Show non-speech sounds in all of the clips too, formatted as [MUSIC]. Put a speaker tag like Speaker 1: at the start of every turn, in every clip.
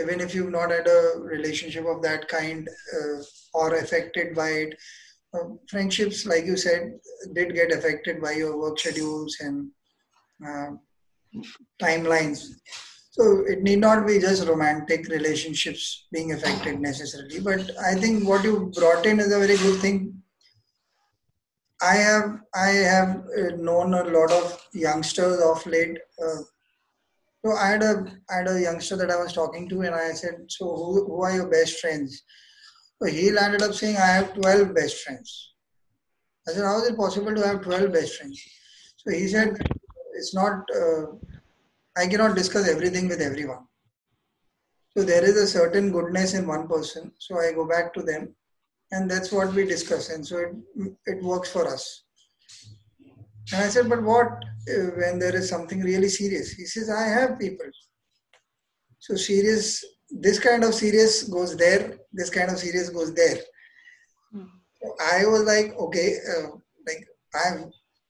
Speaker 1: even if you've not had a relationship of that kind uh, or affected by it, uh, friendships, like you said, did get affected by your work schedules and uh, timelines. So it need not be just romantic relationships being affected necessarily, but I think what you brought in is a very good thing. I have I have uh, known a lot of youngsters of late. Uh, so I had a I had a youngster that I was talking to, and I said, "So who, who are your best friends?" So he landed up saying, "I have twelve best friends." I said, "How is it possible to have twelve best friends?" So he said, "It's not. Uh, I cannot discuss everything with everyone. So there is a certain goodness in one person. So I go back to them, and that's what we discuss, and so it it works for us." And I said, but what uh, when there is something really serious? He says, I have people. So serious, this kind of serious goes there, this kind of serious goes there. Mm. I was like, okay, uh, like I've,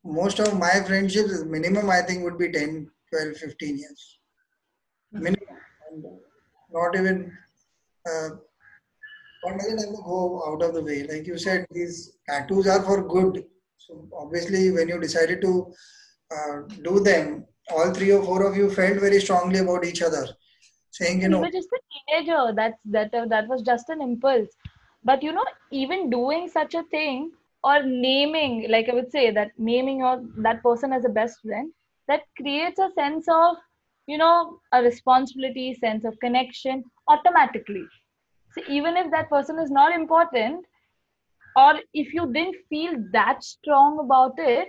Speaker 1: most of my friendships, minimum I think would be 10, 12, 15 years. Hmm. Minimum. And not even, uh, one doesn't have to go out of the way. Like you said, these tattoos are for good so obviously, when you decided to uh, do them, all three or four of you felt very strongly about each other, saying, you know,
Speaker 2: you were just a teenager. That's that uh, that was just an impulse. But you know, even doing such a thing or naming, like I would say, that naming your that person as a best friend, that creates a sense of you know a responsibility, sense of connection automatically. So even if that person is not important, or if you didn't feel that strong about it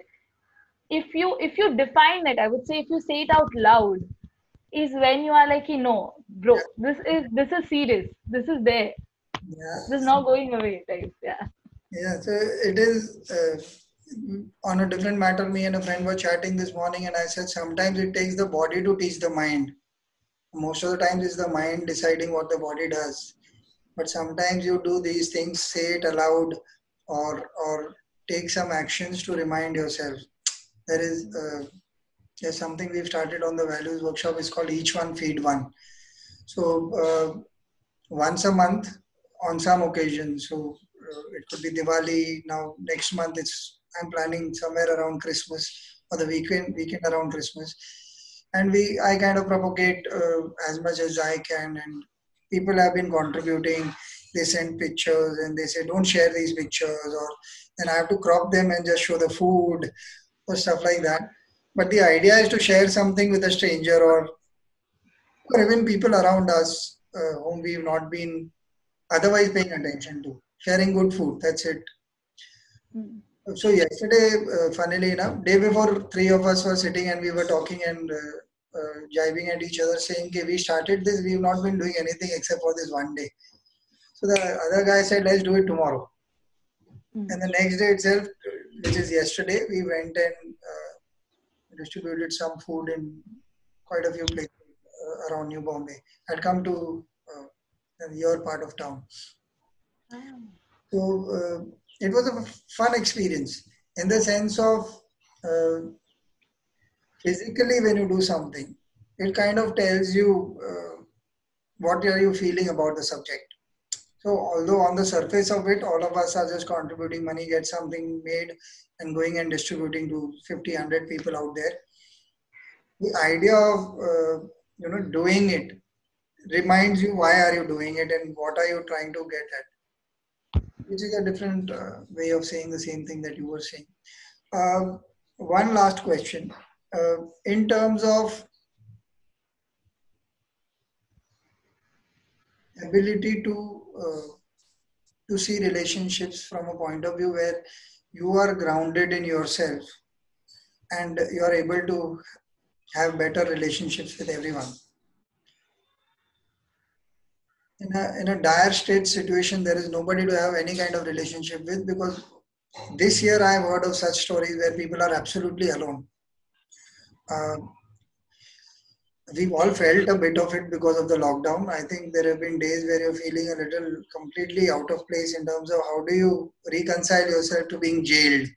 Speaker 2: if you if you define it i would say if you say it out loud is when you are like you know bro this is this is serious. This is there. Yeah. this is not going away type yeah.
Speaker 1: Yeah so it is uh, on a different matter me and a friend were chatting this morning and i said sometimes it takes the body to teach the mind. Most of the times it's the mind deciding what the body does but sometimes you do these things say it aloud or or take some actions to remind yourself. There is uh, there's something we've started on the values workshop it's called each one feed one. So uh, once a month on some occasion so uh, it could be diwali now next month it's i'm planning somewhere around christmas or the weekend weekend around christmas. And we i kind of propagate uh, as much as i can and people have been contributing they send pictures and they say don't share these pictures or then i have to crop them and just show the food or stuff like that. But the idea is to share something with a stranger or, or even people around us uh, whom we've not been otherwise paying attention to. Sharing good food that's it. Mm. so yesterday uh, funnily enough day before three of us were sitting and we were talking and uh, uh, jibing at each other saying okay we started this we've not been doing anything except for this one day so the other guy said, let's do it tomorrow. Mm. And the next day itself, which is yesterday, we went and uh, distributed some food in quite a few places uh, around New Bombay. I'd come to uh, your part of town. Wow. So uh, it was a fun experience in the sense of uh, physically when you do something, it kind of tells you uh, what are you feeling about the subject so although on the surface of it, all of us are just contributing money, get something made and going and distributing to 50, 100 people out there. The idea of, uh, you know, doing it reminds you why are you doing it and what are you trying to get at, which is a different uh, way of saying the same thing that you were saying. Uh, one last question. Uh, in terms of ability to uh, to see relationships from a point of view where you are grounded in yourself and you are able to have better relationships with everyone. In a, in a dire state situation, there is nobody to have any kind of relationship with because this year I have heard of such stories where people are absolutely alone. Uh, we've all felt a bit of it because of the lockdown. I think there have been days where you're feeling a little completely out of place in terms of how do you reconcile yourself to being jailed.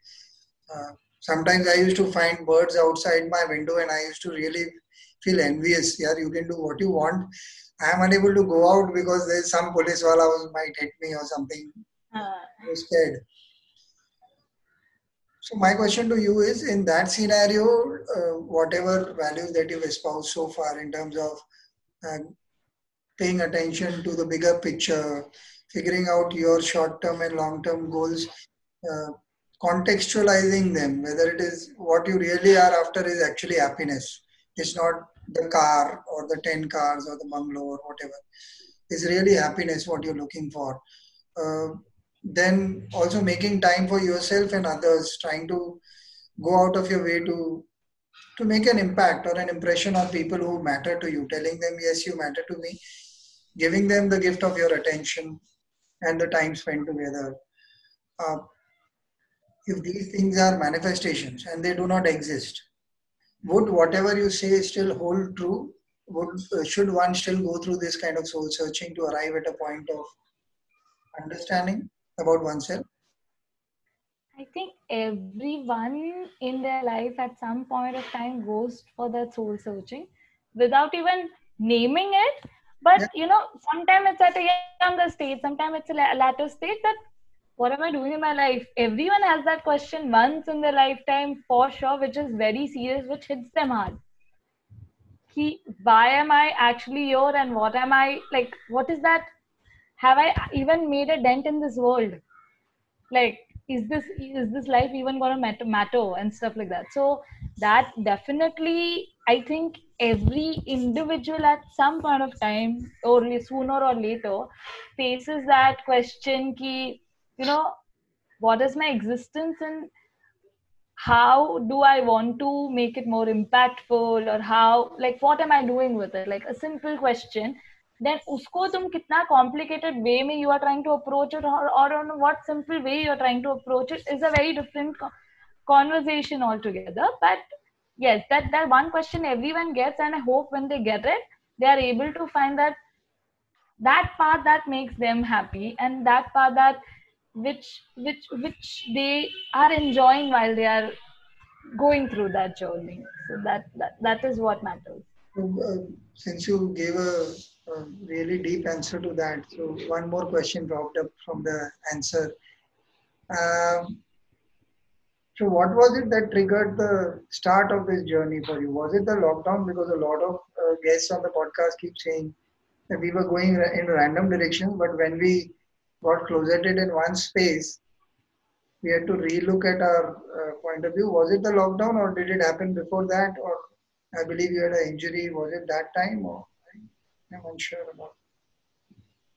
Speaker 1: Uh, sometimes I used to find birds outside my window and I used to really feel envious. Yeah, you can do what you want. I am unable to go out because there's some police wala might hit me or something.
Speaker 2: Uh,
Speaker 1: I'm scared. So my question to you is, in that scenario, uh, whatever values that you've espoused so far in terms of uh, paying attention to the bigger picture, figuring out your short-term and long-term goals, uh, contextualizing them, whether it is what you really are after is actually happiness. It's not the car or the 10 cars or the bungalow or whatever. It's really happiness what you're looking for. Then also making time for yourself and others, trying to go out of your way to to make an impact or an impression on people who matter to you, telling them, yes, you matter to me, giving them the gift of your attention and the time spent together. Uh, if these things are manifestations and they do not exist, would whatever you say still hold true? Would uh, should one still go through this kind of soul searching to arrive at a point of understanding about oneself?
Speaker 2: I think everyone in their life at some point of time goes for that soul searching without even naming it. But
Speaker 1: Yeah.
Speaker 2: you know, sometimes it's at a younger stage, sometimes it's a la- latter stage that what am I doing in my life? Everyone has that question once in their lifetime for sure, which is very serious, which hits them hard. Ki, why am I actually here and what am I like? What is that? Have I even made a dent in this world? like is this is this life even gonna matter, matter and stuff like that so that definitely i think every individual at some point of time or sooner or later faces that question ki you know what is my existence and how do i want to make it more impactful or how like what am i doing with it like a simple question then usko tum kitna complicated way mein you are trying to approach it or, or on what simple way you are trying to approach it is a very different conversation altogether. But yes that that one question everyone gets and i hope when they get it they are able to find that that path that makes them happy and that path that which which which they are enjoying while they are going through that journey. So that that, that is what matters
Speaker 1: Uh, since you gave a, a really deep answer to that, so one more question dropped up from the answer. Um, so, what was it that triggered the start of this journey for you? Was it the lockdown? Because a lot of uh, guests on the podcast keep saying that we were going in random directions, but when we got closeted in one space, we had to relook at our uh, point of view. Was it the lockdown, or did it happen before that? Or I believe you had an injury. Was it that time, or I'm unsure about.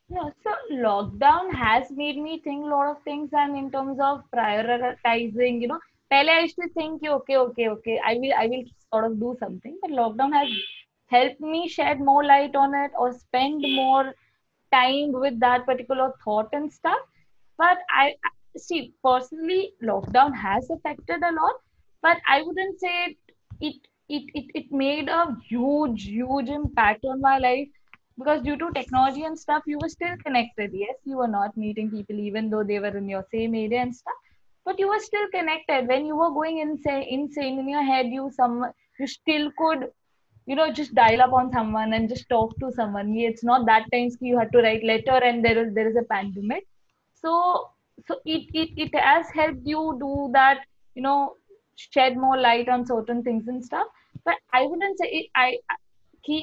Speaker 2: No, so lockdown has made me think a lot of things, and in terms of prioritizing, you know, pehle I used to think, okay, okay, okay, I will, I will sort of do something, but lockdown has helped me shed more light on it or spend more time with that particular thought and stuff. But I I- see personally, lockdown has affected a lot, but I wouldn't say it, it, it, it, it made a huge, huge impact on my life because due to technology and stuff you were still connected. Yes you were not meeting people even though they were in your same area and stuff but you were still connected. When you were going insane insane in your head you some you still could you know just dial up on someone and just talk to someone. It's not that times you had to write letter and there is there is a pandemic. So so it, it it has helped you do that you know shed more light on certain things and stuff but i wouldn't say it, i ki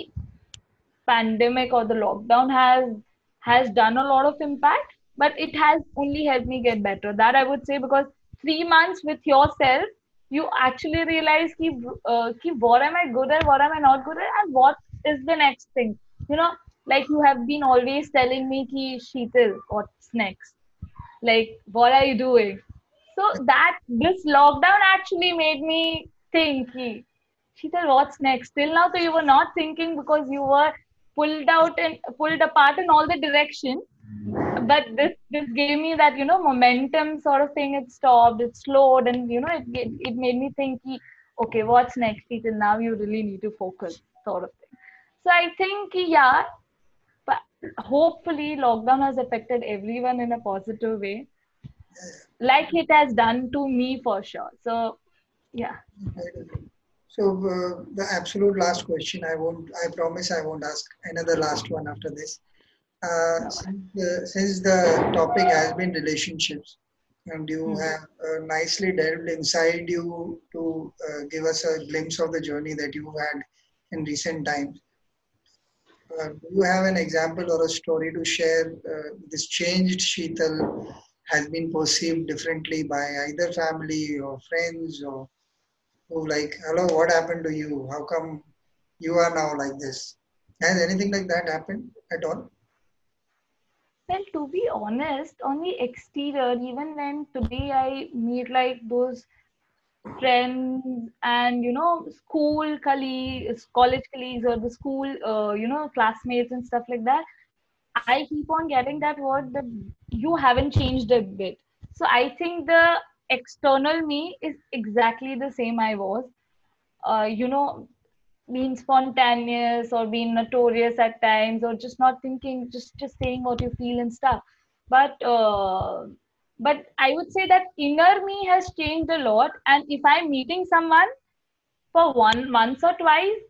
Speaker 2: pandemic or the lockdown has has done a lot of impact but it has only helped me get better. That i would say because three months with yourself you actually realize ki, uh, ki what am i good at what am i not good at and what is the next thing. You know like you have been always telling me ki Sheetal, what's next? Like what are you doing? So that this lockdown actually made me think ki, Sheetal, what's next? Till now so you were not thinking because you were pulled out and pulled apart in all the direction. But this this gave me that you know momentum sort of thing. It stopped it slowed and you know it it, it made me think okay what's next? Sheetal? now you really need to focus sort of thing. So i think yeah but hopefully lockdown has affected everyone in a positive way like it has done to me for sure. So yeah.
Speaker 1: Agree. So uh, the absolute last question, I won't. I promise I won't ask another last one after this. Uh, since, the, since the topic has been relationships, and you
Speaker 2: Mhm.
Speaker 1: have uh, nicely delved inside you to uh, give us a glimpse of the journey that you had in recent times. Uh, do you have an example or a story to share? Uh, this changed Sheetal has been perceived differently by either family or friends or who like, hello, what happened to you? How come you are now like this? Has anything like that happened at all?
Speaker 2: Well, to be honest, on the exterior, even when today I meet like those friends and you know school colleagues, college colleagues, or the school uh, you know classmates and stuff like that, I keep on getting that word that you haven't changed a bit. So I think the external me is exactly the same I was. Uh, you know, being spontaneous or being notorious at times or just not thinking just just saying what you feel and stuff. But uh, but i would say that inner me has changed a lot. And if i'm meeting someone for one once or twice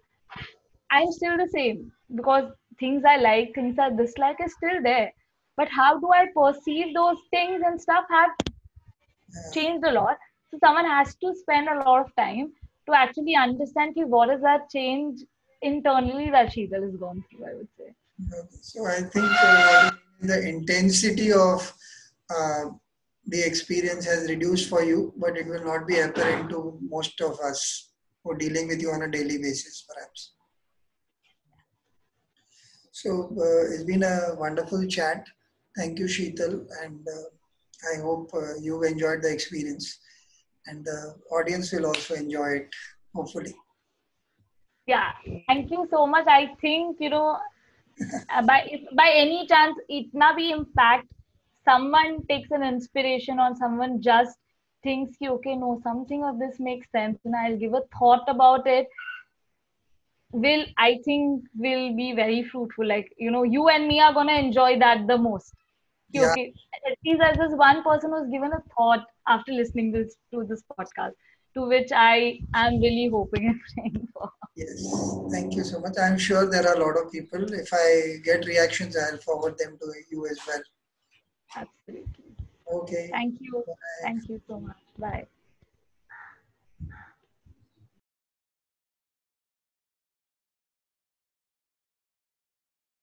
Speaker 2: i'm still the same because things i like things i dislike is still there. But how do i perceive those things and stuff have changed a lot. So someone has to spend a lot of time to actually understand ki what is that change internally that Sheetal has gone through, I would say.
Speaker 1: So I think uh, the intensity of uh, the experience has reduced for you, but it will not be apparent to most of us who are dealing with you on a daily basis, perhaps. So uh, it's been a wonderful chat. Thank you, Sheetal, and uh, I hope uh, you've enjoyed the experience, and the audience will also enjoy it, hopefully.
Speaker 2: Yeah, thank you so much. I think you know, [LAUGHS] by if by any chance it na be impact, someone takes an inspiration on someone just thinks ki, okay no something of this makes sense and I'll give a thought about it. Will I think will be very fruitful. Like you know, you and me are gonna enjoy that the most.
Speaker 1: Yeah.
Speaker 2: Okay, at least as this one person who's given a thought after listening this to this podcast, to which I am really hoping and [LAUGHS] praying for.
Speaker 1: Yes, thank you so much. I'm sure there are a lot of people. If I get reactions, I'll forward them to you as well.
Speaker 2: Absolutely.
Speaker 1: Okay.
Speaker 2: Thank you.
Speaker 1: Bye.
Speaker 2: Thank you so much. Bye.